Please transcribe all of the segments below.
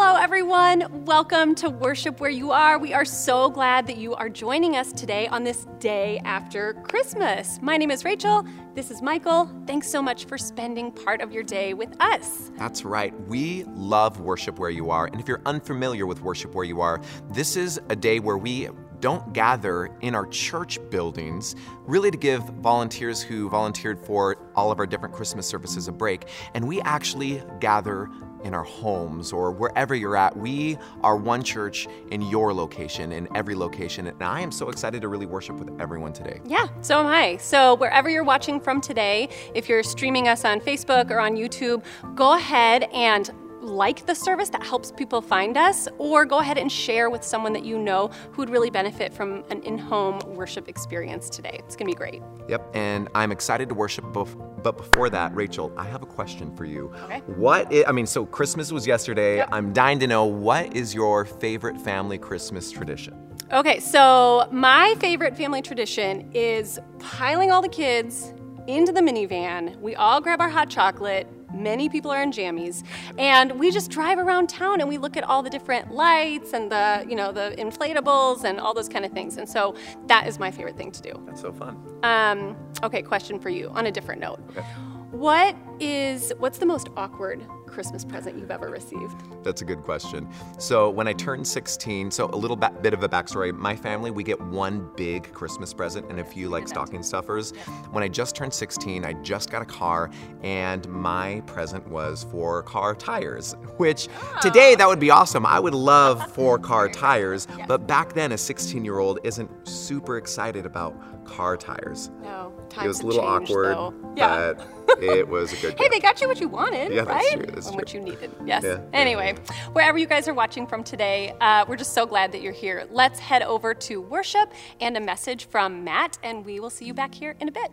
Hello, everyone. Welcome to Worship Where You Are. We are so glad that you are joining us today on this day after Christmas. My name is Rachel. This is Michael. Thanks so much for spending part of your day with us. That's right. We love Worship Where You Are. And if you're unfamiliar with Worship Where You Are, this is a day where we don't gather in our church buildings, really to give volunteers who volunteered for all of our different Christmas services a break. And we actually gather in our homes or wherever you're at. We are one church in your location, in every location. And I am so excited to really worship with everyone today. Yeah, so am I. So, wherever you're watching from today, if you're streaming us on Facebook or on YouTube, go ahead and like the service that helps people find us, or go ahead and share with someone that you know who would really benefit from an in home worship experience today. It's going to be great. Yep, and I'm excited to worship. Bef- but before that, Rachel, I have a question for you. Okay. What is, I mean, so Christmas was yesterday. Yep. I'm dying to know what is your favorite family Christmas tradition? Okay, so my favorite family tradition is piling all the kids into the minivan. We all grab our hot chocolate. Many people are in jammies, and we just drive around town and we look at all the different lights and the, you know, the inflatables and all those kind of things. And so that is my favorite thing to do. That's so fun. Um, okay, question for you on a different note. Okay. What is what's the most awkward Christmas present you've ever received? That's a good question. So when I turned 16, so a little ba- bit of a backstory. My family, we get one big Christmas present and a few like stocking stuffers. When I just turned 16, I just got a car, and my present was four car tires. Which ah. today that would be awesome. I would love four car tires, but back then a 16-year-old isn't super excited about car tires. No, It was a little changed, awkward, though. Yeah. but it was a good. Hey, they got you what you wanted, Yeah, that's right? true, that's and what you needed. Yes. Yeah. Anyway, wherever you guys are watching from today, uh, we're just so glad that you're here. Let's head over to worship and a message from Matt, and we will see you back here in a bit.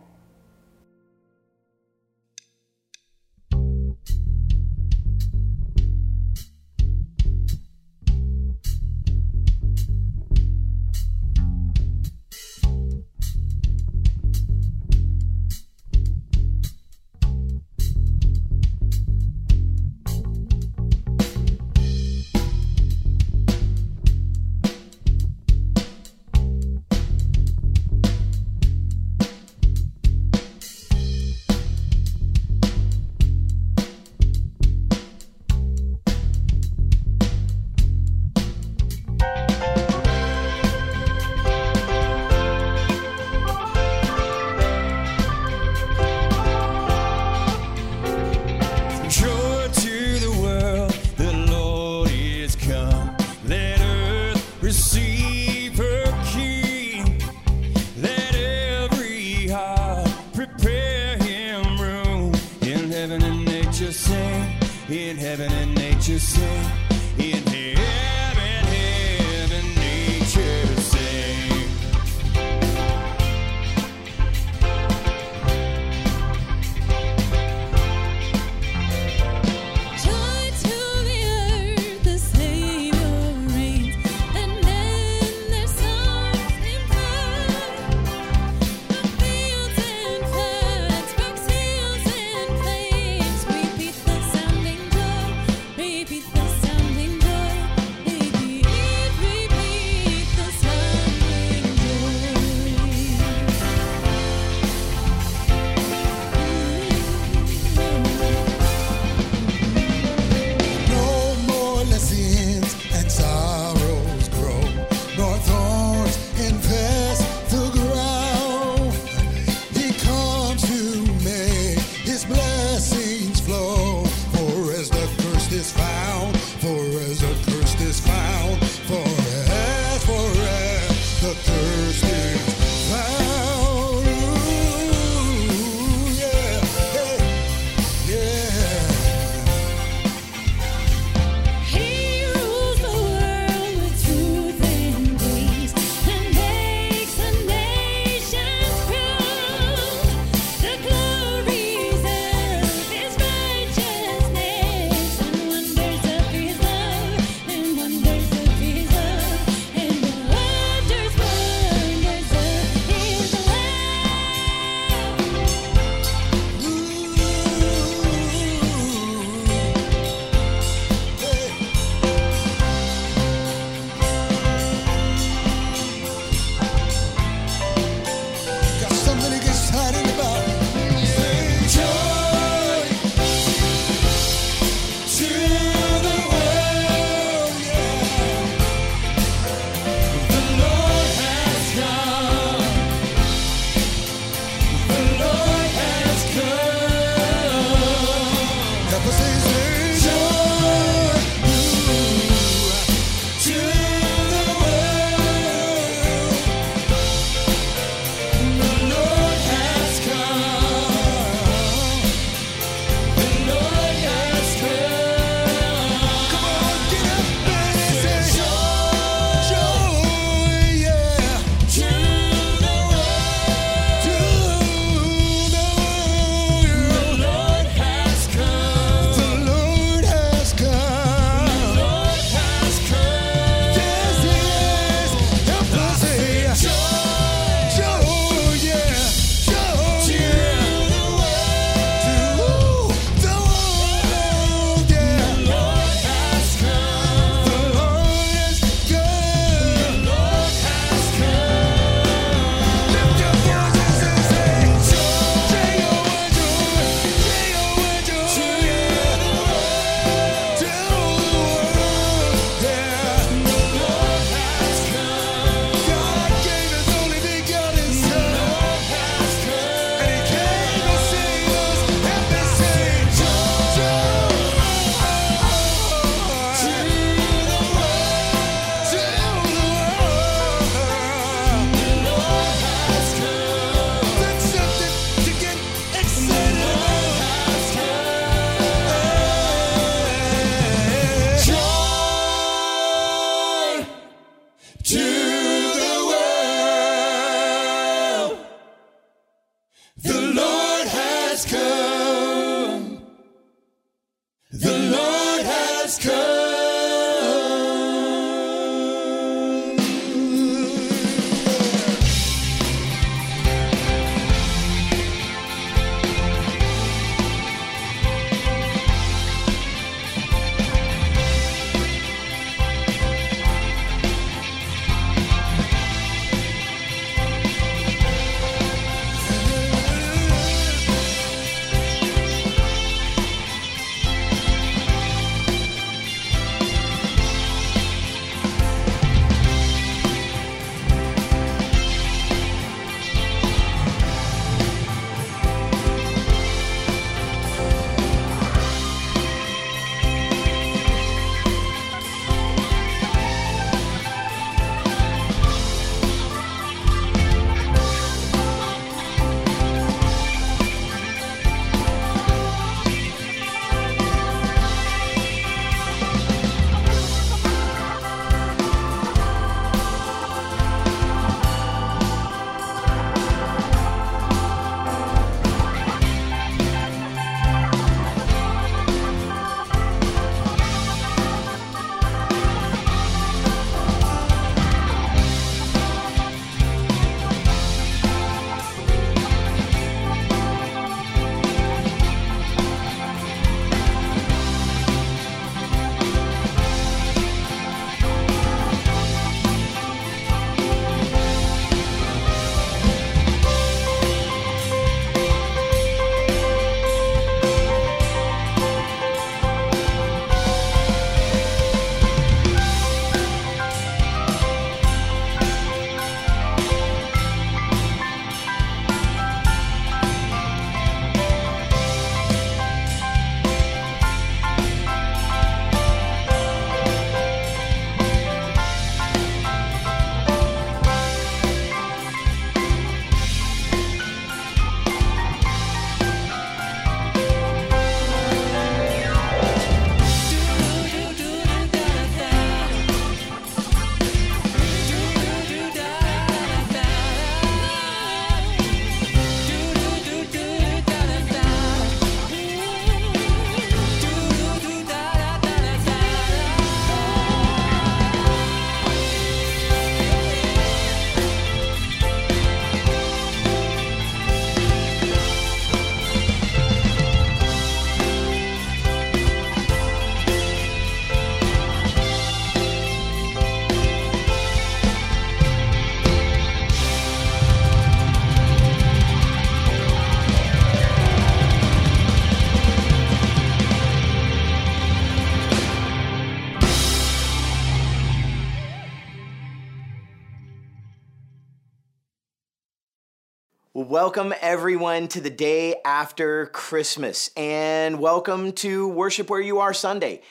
Welcome everyone to the day after Christmas, and welcome to Worship Where You Are Sunday,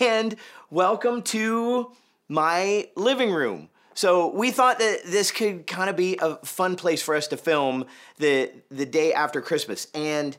and welcome to my living room. So we thought that this could kind of be a fun place for us to film the the day after Christmas, and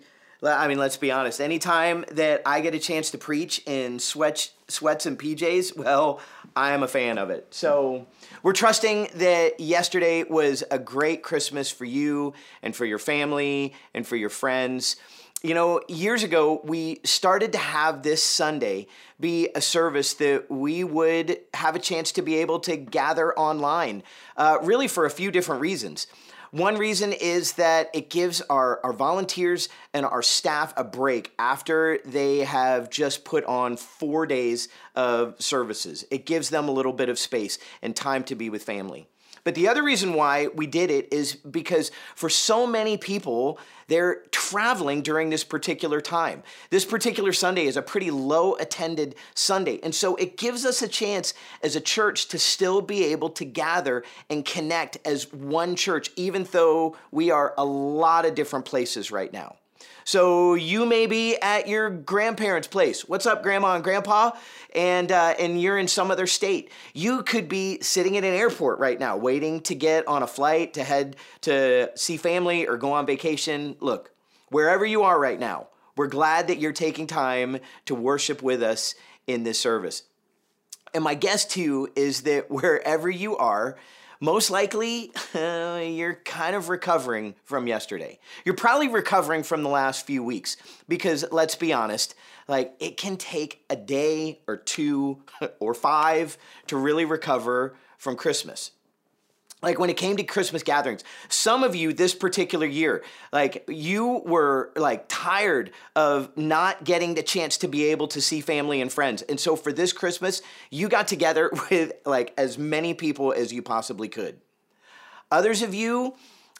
I mean, let's be honest. Anytime that I get a chance to preach in sweats, sweats and PJs, well, I am a fan of it. So we're trusting that yesterday was a great Christmas for you and for your family and for your friends. You know, years ago, we started to have this Sunday be a service that we would have a chance to be able to gather online, uh, really for a few different reasons. One reason is that it gives our, our volunteers and our staff a break after they have just put on four days of services. It gives them a little bit of space and time to be with family. But the other reason why we did it is because for so many people, they're traveling during this particular time. This particular Sunday is a pretty low attended Sunday. And so it gives us a chance as a church to still be able to gather and connect as one church, even though we are a lot of different places right now. So you may be at your grandparents' place. What's up, grandma and grandpa? And uh, and you're in some other state. You could be sitting at an airport right now, waiting to get on a flight to head to see family or go on vacation. Look, wherever you are right now, we're glad that you're taking time to worship with us in this service. And my guess too is that wherever you are, most likely uh, you're kind of recovering from yesterday. You're probably recovering from the last few weeks because let's be honest, like it can take a day or two or five to really recover from Christmas like when it came to christmas gatherings some of you this particular year like you were like tired of not getting the chance to be able to see family and friends. And so for this christmas you got together with like as many people as you possibly could. Others of you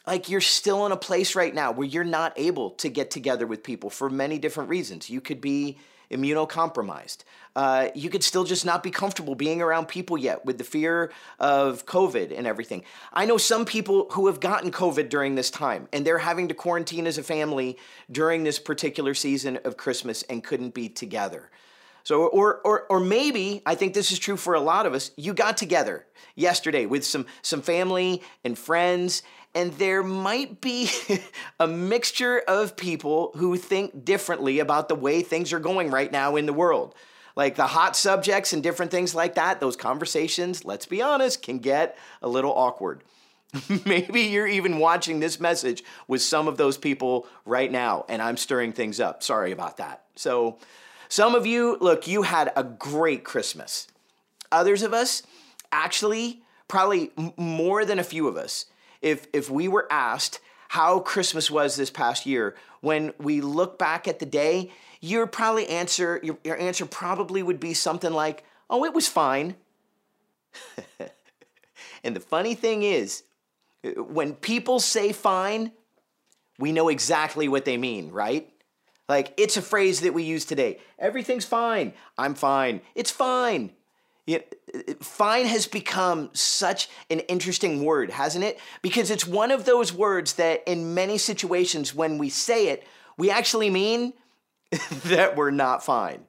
like you're still in a place right now where you're not able to get together with people for many different reasons. You could be immunocompromised. Uh, you could still just not be comfortable being around people yet with the fear of COVID and everything. I know some people who have gotten COVID during this time and they're having to quarantine as a family during this particular season of Christmas and couldn't be together. So, or, or, or maybe I think this is true for a lot of us. You got together yesterday with some some family and friends, and there might be a mixture of people who think differently about the way things are going right now in the world. Like the hot subjects and different things like that, those conversations, let's be honest, can get a little awkward. Maybe you're even watching this message with some of those people right now, and I'm stirring things up. Sorry about that. So, some of you, look, you had a great Christmas. Others of us, actually, probably more than a few of us, if if we were asked how Christmas was this past year, when we look back at the day, your probably answer your, your answer probably would be something like, "Oh, it was fine." and the funny thing is, when people say fine, we know exactly what they mean, right? Like it's a phrase that we use today. Everything's fine. I'm fine. It's fine. Yeah, uh, fine has become such an interesting word, hasn't it? Because it's one of those words that in many situations when we say it, we actually mean that we're not fine.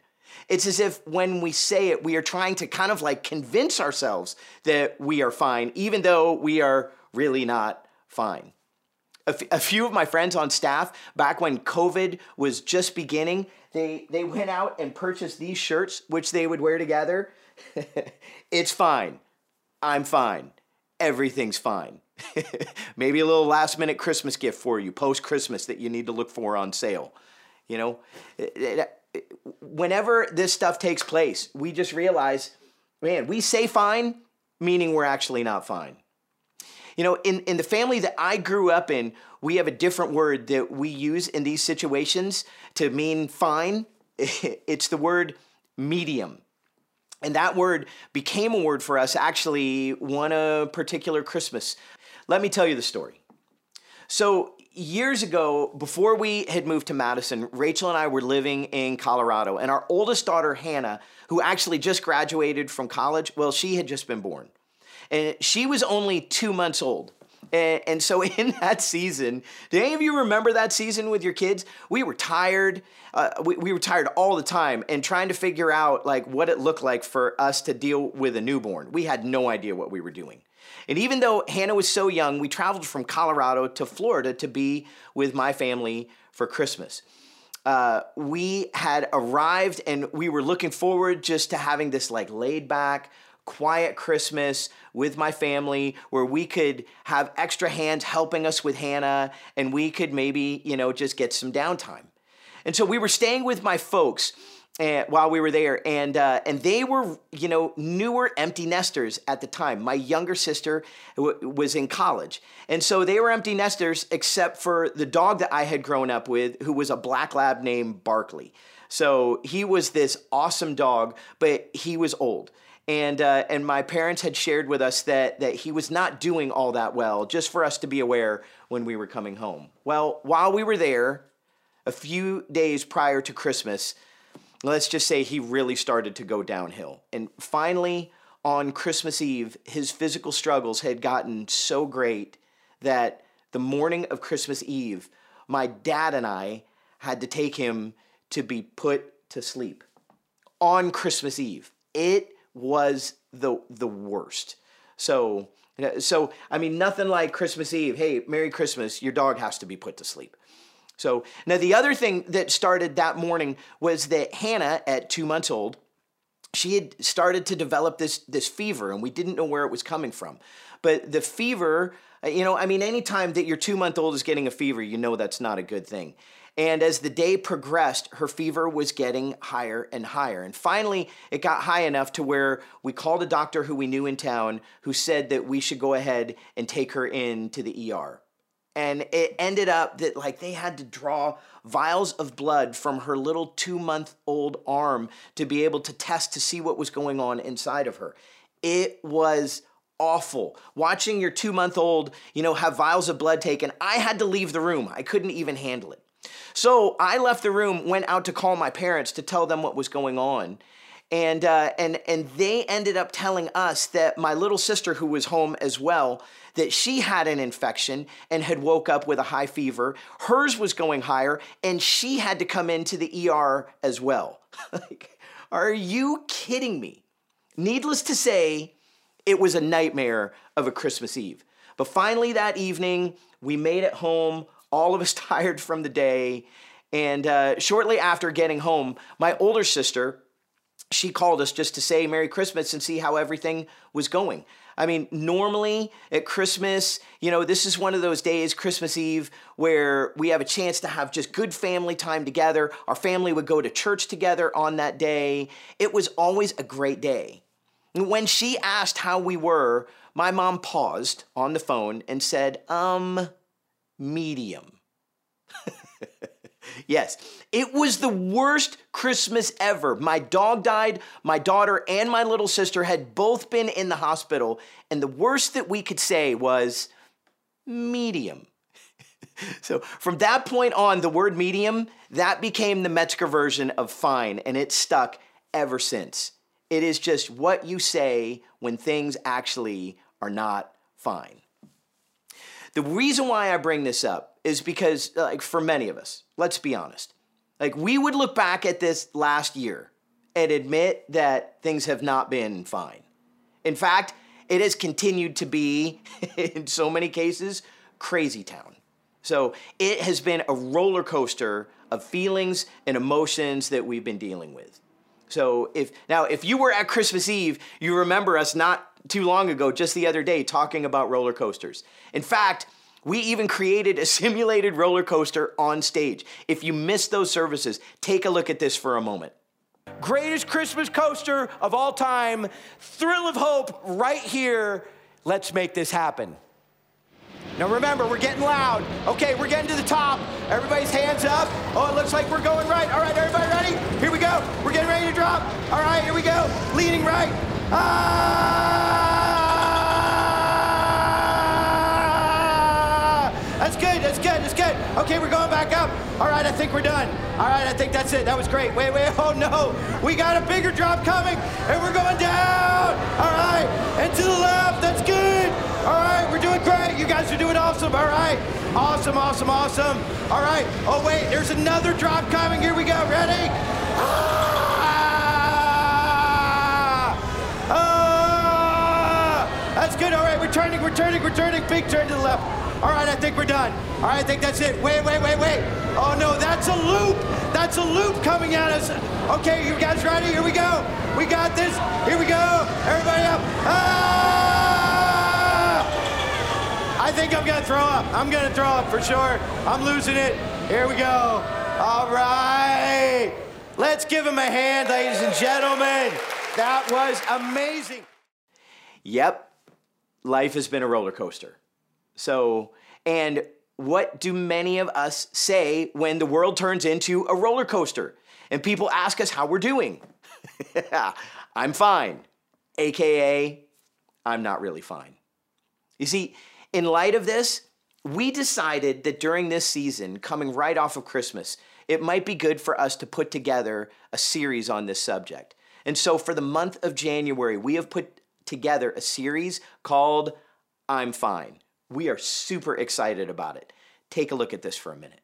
It's as if when we say it, we are trying to kind of like convince ourselves that we are fine, even though we are really not fine. A, few of my friends on staff, back when COVID was just beginning, they, they went out and purchased these shirts, which they would wear together. it's fine. I'm fine. Everything's fine. Maybe a little last minute Christmas gift for you, post Christmas, that you need to look for on sale. You know, whenever this stuff takes place, we just realize, man, we say fine, meaning we're actually not fine. You know, in, in the family that I grew up in, we have a different word that we use in these situations to mean fine. It's the word medium. And that word became a word for us actually one a particular Christmas. Let me tell you the story. So, years ago, before we had moved to Madison, Rachel and I were living in Colorado, and our oldest daughter, Hannah, who actually just graduated from college, well, she had just been born. And she was only two months old. And, so, in that season, do any of you remember that season with your kids? We were tired. Uh, we, we were tired all the time and trying to figure out like what it looked like for us to deal with a newborn. We had no idea what we were doing. And even though Hannah was so young, we traveled from Colorado to Florida to be with my family for Christmas. Uh, we had arrived and we were looking forward just to having this like laid back, quiet Christmas with my family where we could have extra hands helping us with Hannah and we could maybe, you know, just get some downtime. And so we were staying with my folks and while we were there, and uh, and they were you know newer empty nesters at the time. My younger sister w- was in college, and so they were empty nesters except for the dog that I had grown up with, who was a black lab named Barkley. So he was this awesome dog, but he was old. And, uh, and my parents had shared with us that, that he was not doing all that well, just for us to be aware when we were coming home. Well, while we were there, a few days prior to Christmas, let's just say he really started to go downhill. And finally, on Christmas Eve, his physical struggles had gotten so great that the morning of Christmas Eve, my dad and I had to take him to be put to sleep on Christmas Eve. It was the the worst. So so I mean nothing like Christmas Eve. Hey, Merry Christmas. Your dog has to be put to sleep. So now the other thing that started that morning was that Hannah, at two months old, she had started to develop this this fever and we didn't know where it was coming from but the fever you know i mean anytime that your two month old is getting a fever you know that's not a good thing and as the day progressed her fever was getting higher and higher. And finally it got high enough to where we called a doctor who we knew in town who said that we should go ahead and take her in to the er and it ended up that like they had to draw vials of blood from her little two month old arm to be able to test to see what was going on inside of her. It was awful. Watching your two month old you know have vials of blood taken i had to leave the room. I couldn't even handle it so i left the room went out to call my parents to tell them what was going on. And uh, and and they ended up telling us that my little sister who was home as well that she had an infection and had woke up with a high fever. Hers was going higher and she had to come into the er as well. Like are you kidding me? Needless to say it was a nightmare of a christmas eve. But finally that evening we made it home all of us tired from the day and uh, shortly after getting home my older sister she called us just to say Merry Christmas and see how everything was going. I mean, normally at Christmas, you know, this is one of those days, Christmas Eve, where we have a chance to have just good family time together. Our family would go to church together on that day. It was always a great day. When she asked how we were, my mom paused on the phone and said, um, medium. Yes, it was the worst Christmas ever. My dog died, my daughter and my little sister had both been in the hospital, and the worst that we could say was medium. so from that point on, the word medium, that became the Metzger version of fine, and it stuck ever since. It is just what you say when things actually are not fine. The reason why I bring this up is because, like, for many of us, let's be honest, like, we would look back at this last year and admit that things have not been fine. In fact, it has continued to be, in so many cases, crazy town. So it has been a roller coaster of feelings and emotions that we've been dealing with. So if now if you were at Christmas Eve, you remember us not too long ago, just the other day, talking about roller coasters. In fact, we even created a simulated roller coaster on stage. If you missed those services, take a look at this for a moment. Greatest Christmas coaster of all time, Thrill of Hope, right here. Let's make this happen. Now remember, we're getting loud. Okay, we're getting to the top. Everybody's hands up. Oh, it looks like we're going right. All right, everybody ready? Here we go. We're getting ready to drop. All right, here we go. Leaning right. Ah! That's good, that's good, that's good. Okay, we're going back up. All right, I think we're done. All right, I think that's it. That was great. Wait, wait, oh no. We got a bigger drop coming, and we're going down. All right, and to the left, that's good. All right, we're doing great. You guys are doing awesome. All right, awesome, awesome, awesome. All right, oh wait, there's another drop coming. Here we go. Ready? Ah! Ah! That's good. All right, we're turning, we're turning. Big turn to the left. All right, I think we're done. All right, I think that's it. Wait, wait, wait, wait. Oh no, that's a loop. That's a loop coming at us. Okay, you guys ready? Here we go. We got this. Here we go. Everybody up. Ah! I think I'm gonna throw up. I'm gonna throw up for sure. I'm losing it. Here we go. All right. Let's give him a hand, ladies and gentlemen. That was amazing. Yep, life has been a roller coaster. So, and what do many of us say when the world turns into a roller coaster and people ask us how we're doing? I'm fine, AKA, I'm not really fine. You see, in light of this, we decided that during this season, coming right off of Christmas, it might be good for us to put together a series on this subject. And so for the month of January, we have put together a series called I'm Fine. We are super excited about it. Take a look at this for a minute.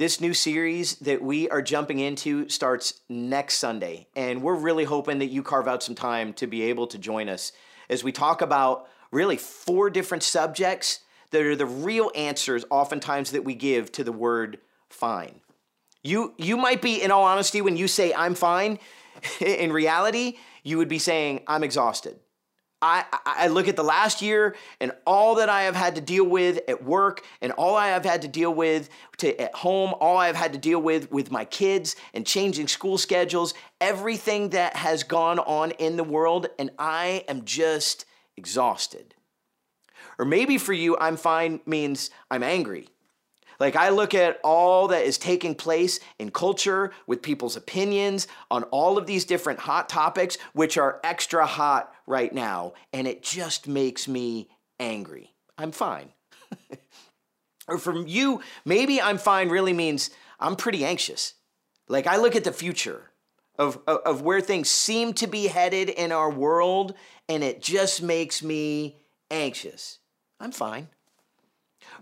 This new series that we are jumping into starts next Sunday, and we're really hoping that you carve out some time to be able to join us as we talk about really four different subjects that are the real answers, oftentimes, that we give to the word fine. You, you might be, in all honesty, when you say I'm fine, in reality, you would be saying I'm exhausted. I, I look at the last year and all that I have had to deal with at work and all I have had to deal with to, at home, all I have had to deal with with my kids and changing school schedules, everything that has gone on in the world, and I am just exhausted. Or maybe for you, I'm fine means I'm angry. Like, I look at all that is taking place in culture with people's opinions on all of these different hot topics, which are extra hot right now, and it just makes me angry. I'm fine. or from you, maybe I'm fine really means I'm pretty anxious. Like, I look at the future of, of, of where things seem to be headed in our world, and it just makes me anxious. I'm fine.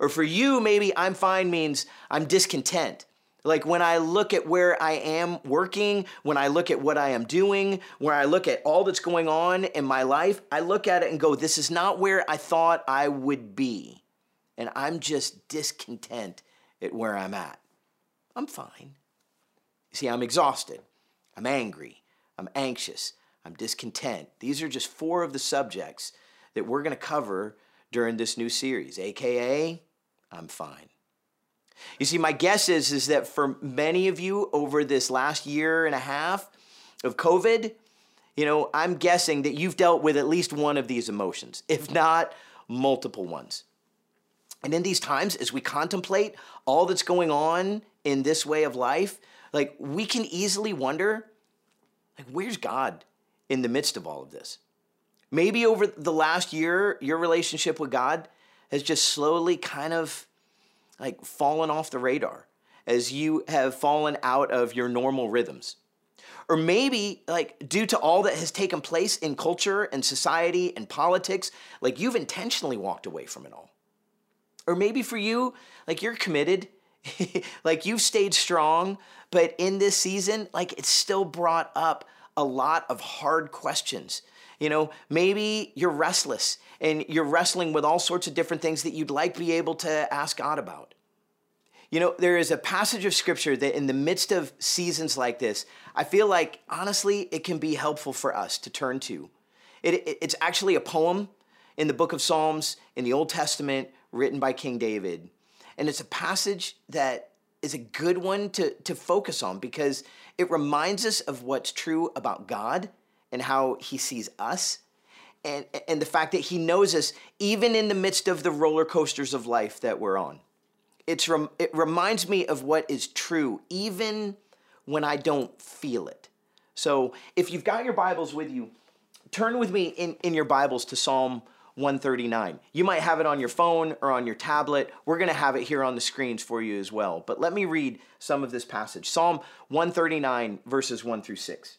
Or for you, maybe I'm fine means I'm discontent. Like when I look at where I am working, when I look at what I am doing, when I look at all that's going on in my life, I look at it and go, this is not where I thought I would be. And I'm just discontent at where I'm at. I'm fine. See, I'm exhausted. I'm angry. I'm anxious. I'm discontent. These are just four of the subjects that we're going to cover during this new series, aka I'm fine. You see, my guess is, is that for many of you over this last year and a half of COVID, you know, I'm guessing that you've dealt with at least one of these emotions, if not multiple ones. And in these times, as we contemplate all that's going on in this way of life, like we can easily wonder, like, where's God in the midst of all of this? Maybe over the last year, your relationship with God has just slowly kind of like fallen off the radar as you have fallen out of your normal rhythms. Or maybe, like, due to all that has taken place in culture and society and politics, like you've intentionally walked away from it all. Or maybe for you, like you're committed, like you've stayed strong, but in this season, like it's still brought up a lot of hard questions. You know, maybe you're restless and you're wrestling with all sorts of different things that you'd like to be able to ask God about. You know, there is a passage of scripture that in the midst of seasons like this, I feel like honestly it can be helpful for us to turn to. It, it- it's actually a poem in the book of Psalms in the Old Testament written by King David. And it's a passage that is a good one to, to focus on because it reminds us of what's true about God and how he sees us and, and the fact that he knows us even in the midst of the roller coasters of life that we're on. It's rem- it reminds me of what is true even when I don't feel it. So if you've got your Bibles with you, turn with me in, in your Bibles to Psalm 139. You might have it on your phone or on your tablet. We're going to have it here on the screens for you as well. But let me read some of this passage Psalm 139, verses 1 through 6.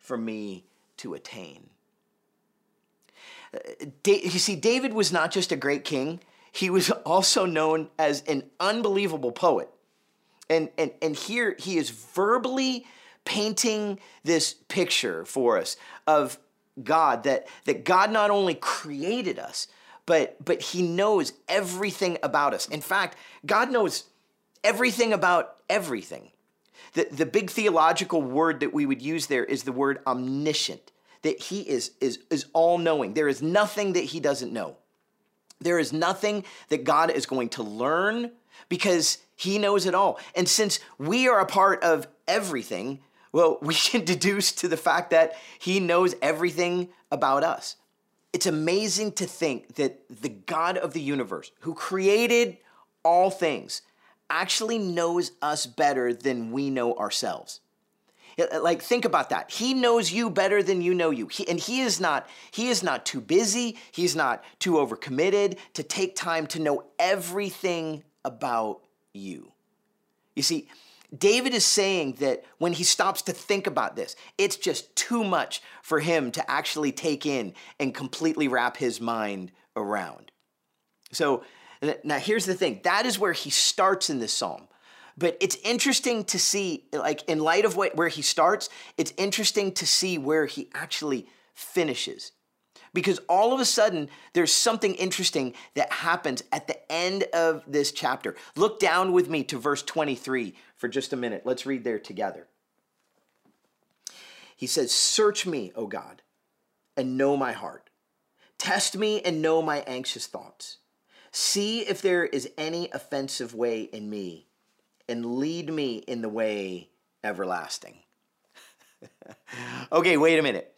for me to attain. Uh, you see, David was not just a great king, he was also known as an unbelievable poet. And, and, and here he is verbally painting this picture for us of God, that, that God not only created us, but, but he knows everything about us. In fact, God knows everything about everything. The, the big theological word that we would use there is the word omniscient, that he is, is, is all knowing. There is nothing that he doesn't know. There is nothing that God is going to learn because he knows it all. And since we are a part of everything, well, we can deduce to the fact that he knows everything about us. It's amazing to think that the God of the universe, who created all things, actually knows us better than we know ourselves. Uh, like think about that. He knows you better than you know you. He, and he is not he is not too busy, he's not too overcommitted to take time to know everything about you. You see, David is saying that when he stops to think about this, it's just too much for him to actually take in and completely wrap his mind around. So now here's the thing that is where he starts in this psalm. But it's interesting to see, like, in light of what, where he starts, it's interesting to see where he actually finishes. Because all of a sudden, there's something interesting that happens at the end of this chapter. Look down with me to verse 23 for just a minute. Let's read there together. He says, Search me, O God, and know my heart. Test me and know my anxious thoughts. See if there is any offensive way in me, and lead me in the way everlasting. okay, wait a minute.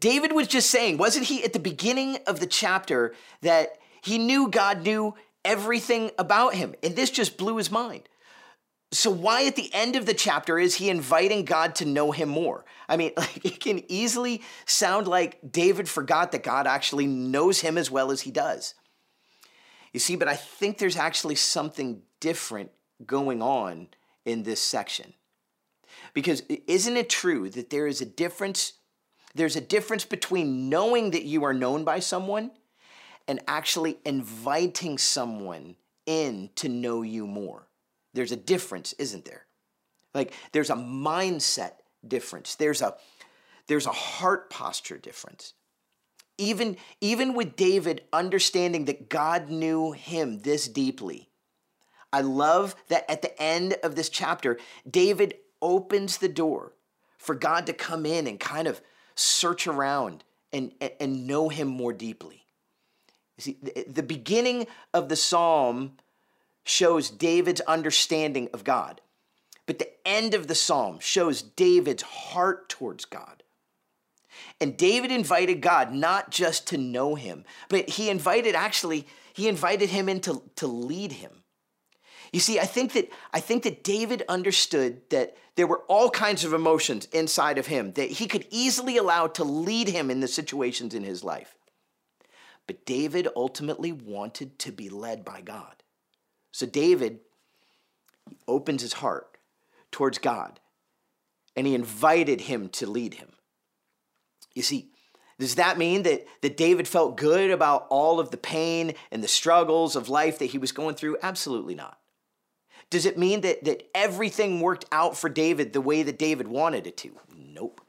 David was just saying, wasn't he at the beginning of the chapter that he knew God knew everything about him? And this just blew his mind. So why at the end of the chapter is he inviting God to know him more? I mean, like it can easily sound like David forgot that God actually knows him as well as he does. You see, but I think there's actually something different going on in this section. Because isn't it true that there is a difference there's a difference between knowing that you are known by someone and actually inviting someone in to know you more. There's a difference, isn't there? Like there's a mindset difference. There's a there's a heart posture difference. Even even with David understanding that God knew him this deeply. I love that at the end of this chapter, David opens the door for God to come in and kind of search around and, and, know him more deeply. You see, the beginning of the psalm shows David's understanding of God, but the end of the psalm shows David's heart towards God. And David invited God not just to know him, but he invited actually, he invited him in to, to lead him. You see, I think that I think that David understood that there were all kinds of emotions inside of him that he could easily allow to lead him in the situations in his life. But David ultimately wanted to be led by God. So David opens his heart towards God and he invited him to lead him. You see, does that mean that, that David felt good about all of the pain and the struggles of life that he was going through? Absolutely not. Does it mean that, that everything worked out for David the way that David wanted it to? Nope.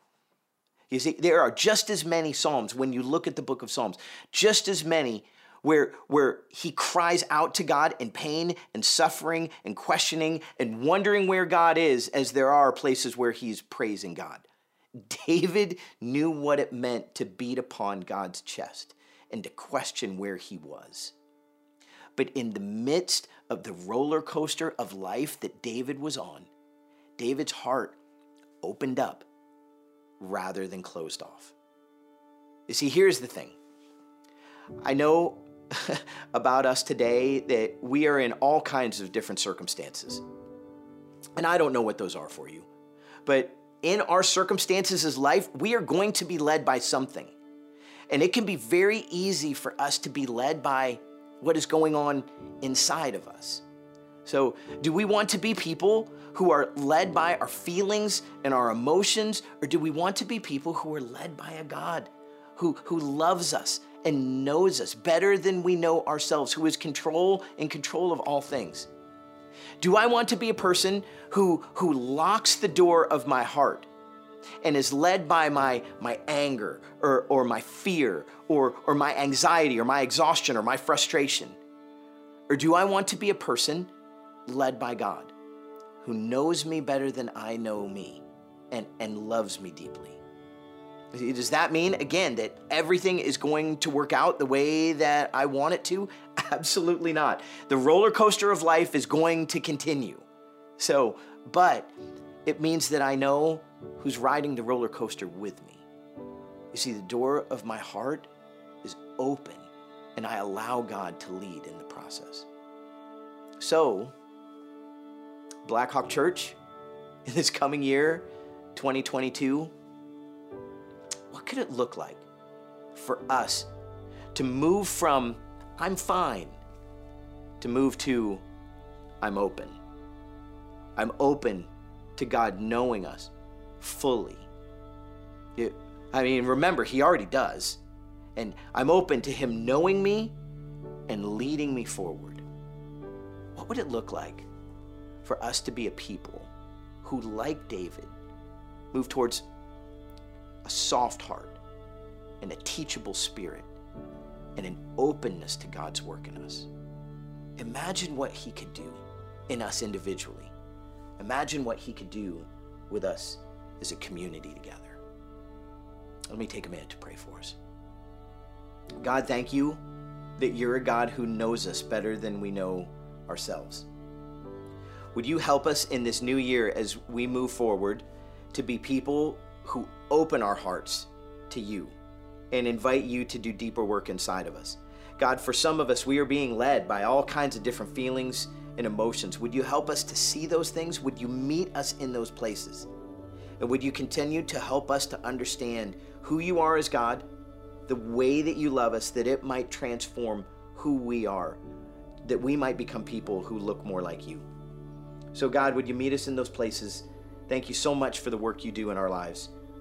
You see, there are just as many Psalms when you look at the book of Psalms, just as many where, where he cries out to God in pain and suffering and questioning and wondering where God is, as there are places where he's praising God. David knew what it meant to beat upon God's chest and to question where he was. But in the midst of the roller coaster of life that David was on, David's heart opened up rather than closed off. You see, here's the thing I know about us today that we are in all kinds of different circumstances. And I don't know what those are for you. But in our circumstances as life, we are going to be led by something. And it can be very easy for us to be led by what is going on inside of us. So, do we want to be people who are led by our feelings and our emotions, or do we want to be people who are led by a God who, who loves us and knows us better than we know ourselves, who is control in control of all things? Do I want to be a person who, who locks the door of my heart and is led by my, my anger or, or my fear or, or my anxiety or my exhaustion or my frustration? Or do I want to be a person led by God who knows me better than I know me and, and loves me deeply? Does that mean, again, that everything is going to work out the way that I want it to? Absolutely not. The roller coaster of life is going to continue. So, but it means that I know who's riding the roller coaster with me. You see, the door of my heart is open, and I allow God to lead in the process. So, Blackhawk Church in this coming year, 2022? What could it look like for us to move from I'm fine to move to I'm open? I'm open to God knowing us fully. It- I mean, remember, He already does. And I'm open to Him knowing me and leading me forward. What would it look like for us to be a people who, like David, move towards a soft heart and a teachable spirit and an openness to God's work in us? Imagine what He could do in us individually. Imagine what He could do with us as a community together. Let me take a minute to pray for us. God, thank you that you're a God who knows us better than we know ourselves. Would you help us in this new year as we move forward to be people who open our hearts to you and invite you to do deeper work inside of us? God, for some of us, we are being led by all kinds of different feelings and emotions. Would you help us to see those things? Would you meet us in those places? And would you continue to help us to understand who you are as God, the way that you love us, that it might transform who we are, that we might become people who look more like you? So, God, would you meet us in those places? Thank you so much for the work you do in our lives.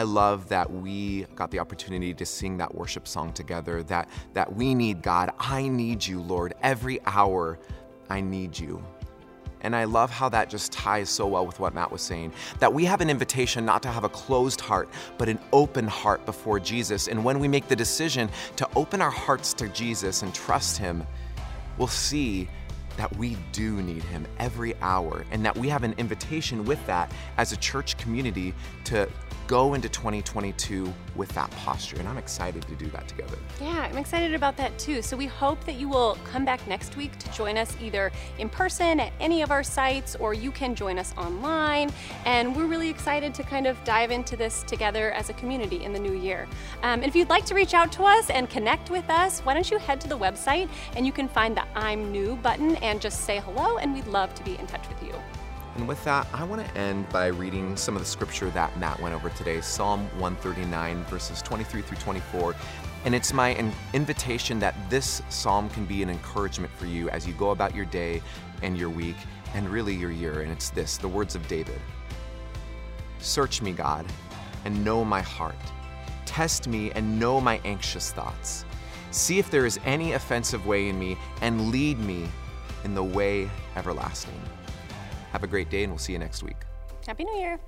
I love that we got the opportunity to sing that worship song together, that, that we need God. I need you, Lord. Every hour, I need you. And I love how that just ties so well with what Matt was saying that we have an invitation not to have a closed heart, but an open heart before Jesus. And when we make the decision to open our hearts to Jesus and trust Him, we'll see that we do need Him every hour and that we have an invitation with that as a church community to go into 2022 with that posture. And I'm excited to do that together. Yeah, I'm excited about that too. So we hope that you will come back next week to join us either in person at any of our sites or you can join us online. And we're really excited to kind of dive into this together as a community in the new year. Um, and if you'd like to reach out to us and connect with us, why don't you head to the website and you can find the I'm New button and just say hello, and we'd love to be in touch with you. And with that, I want to end by reading some of the scripture that Matt went over today Psalm 139, verses 23 through 24. And it's my in- invitation that this psalm can be an encouragement for you as you go about your day and your week and really your year. And it's this the words of David Search me, God, and know my heart. Test me and know my anxious thoughts. See if there is any offensive way in me, and lead me in the way everlasting. Have a great day, and we'll see you next week. Happy New Year!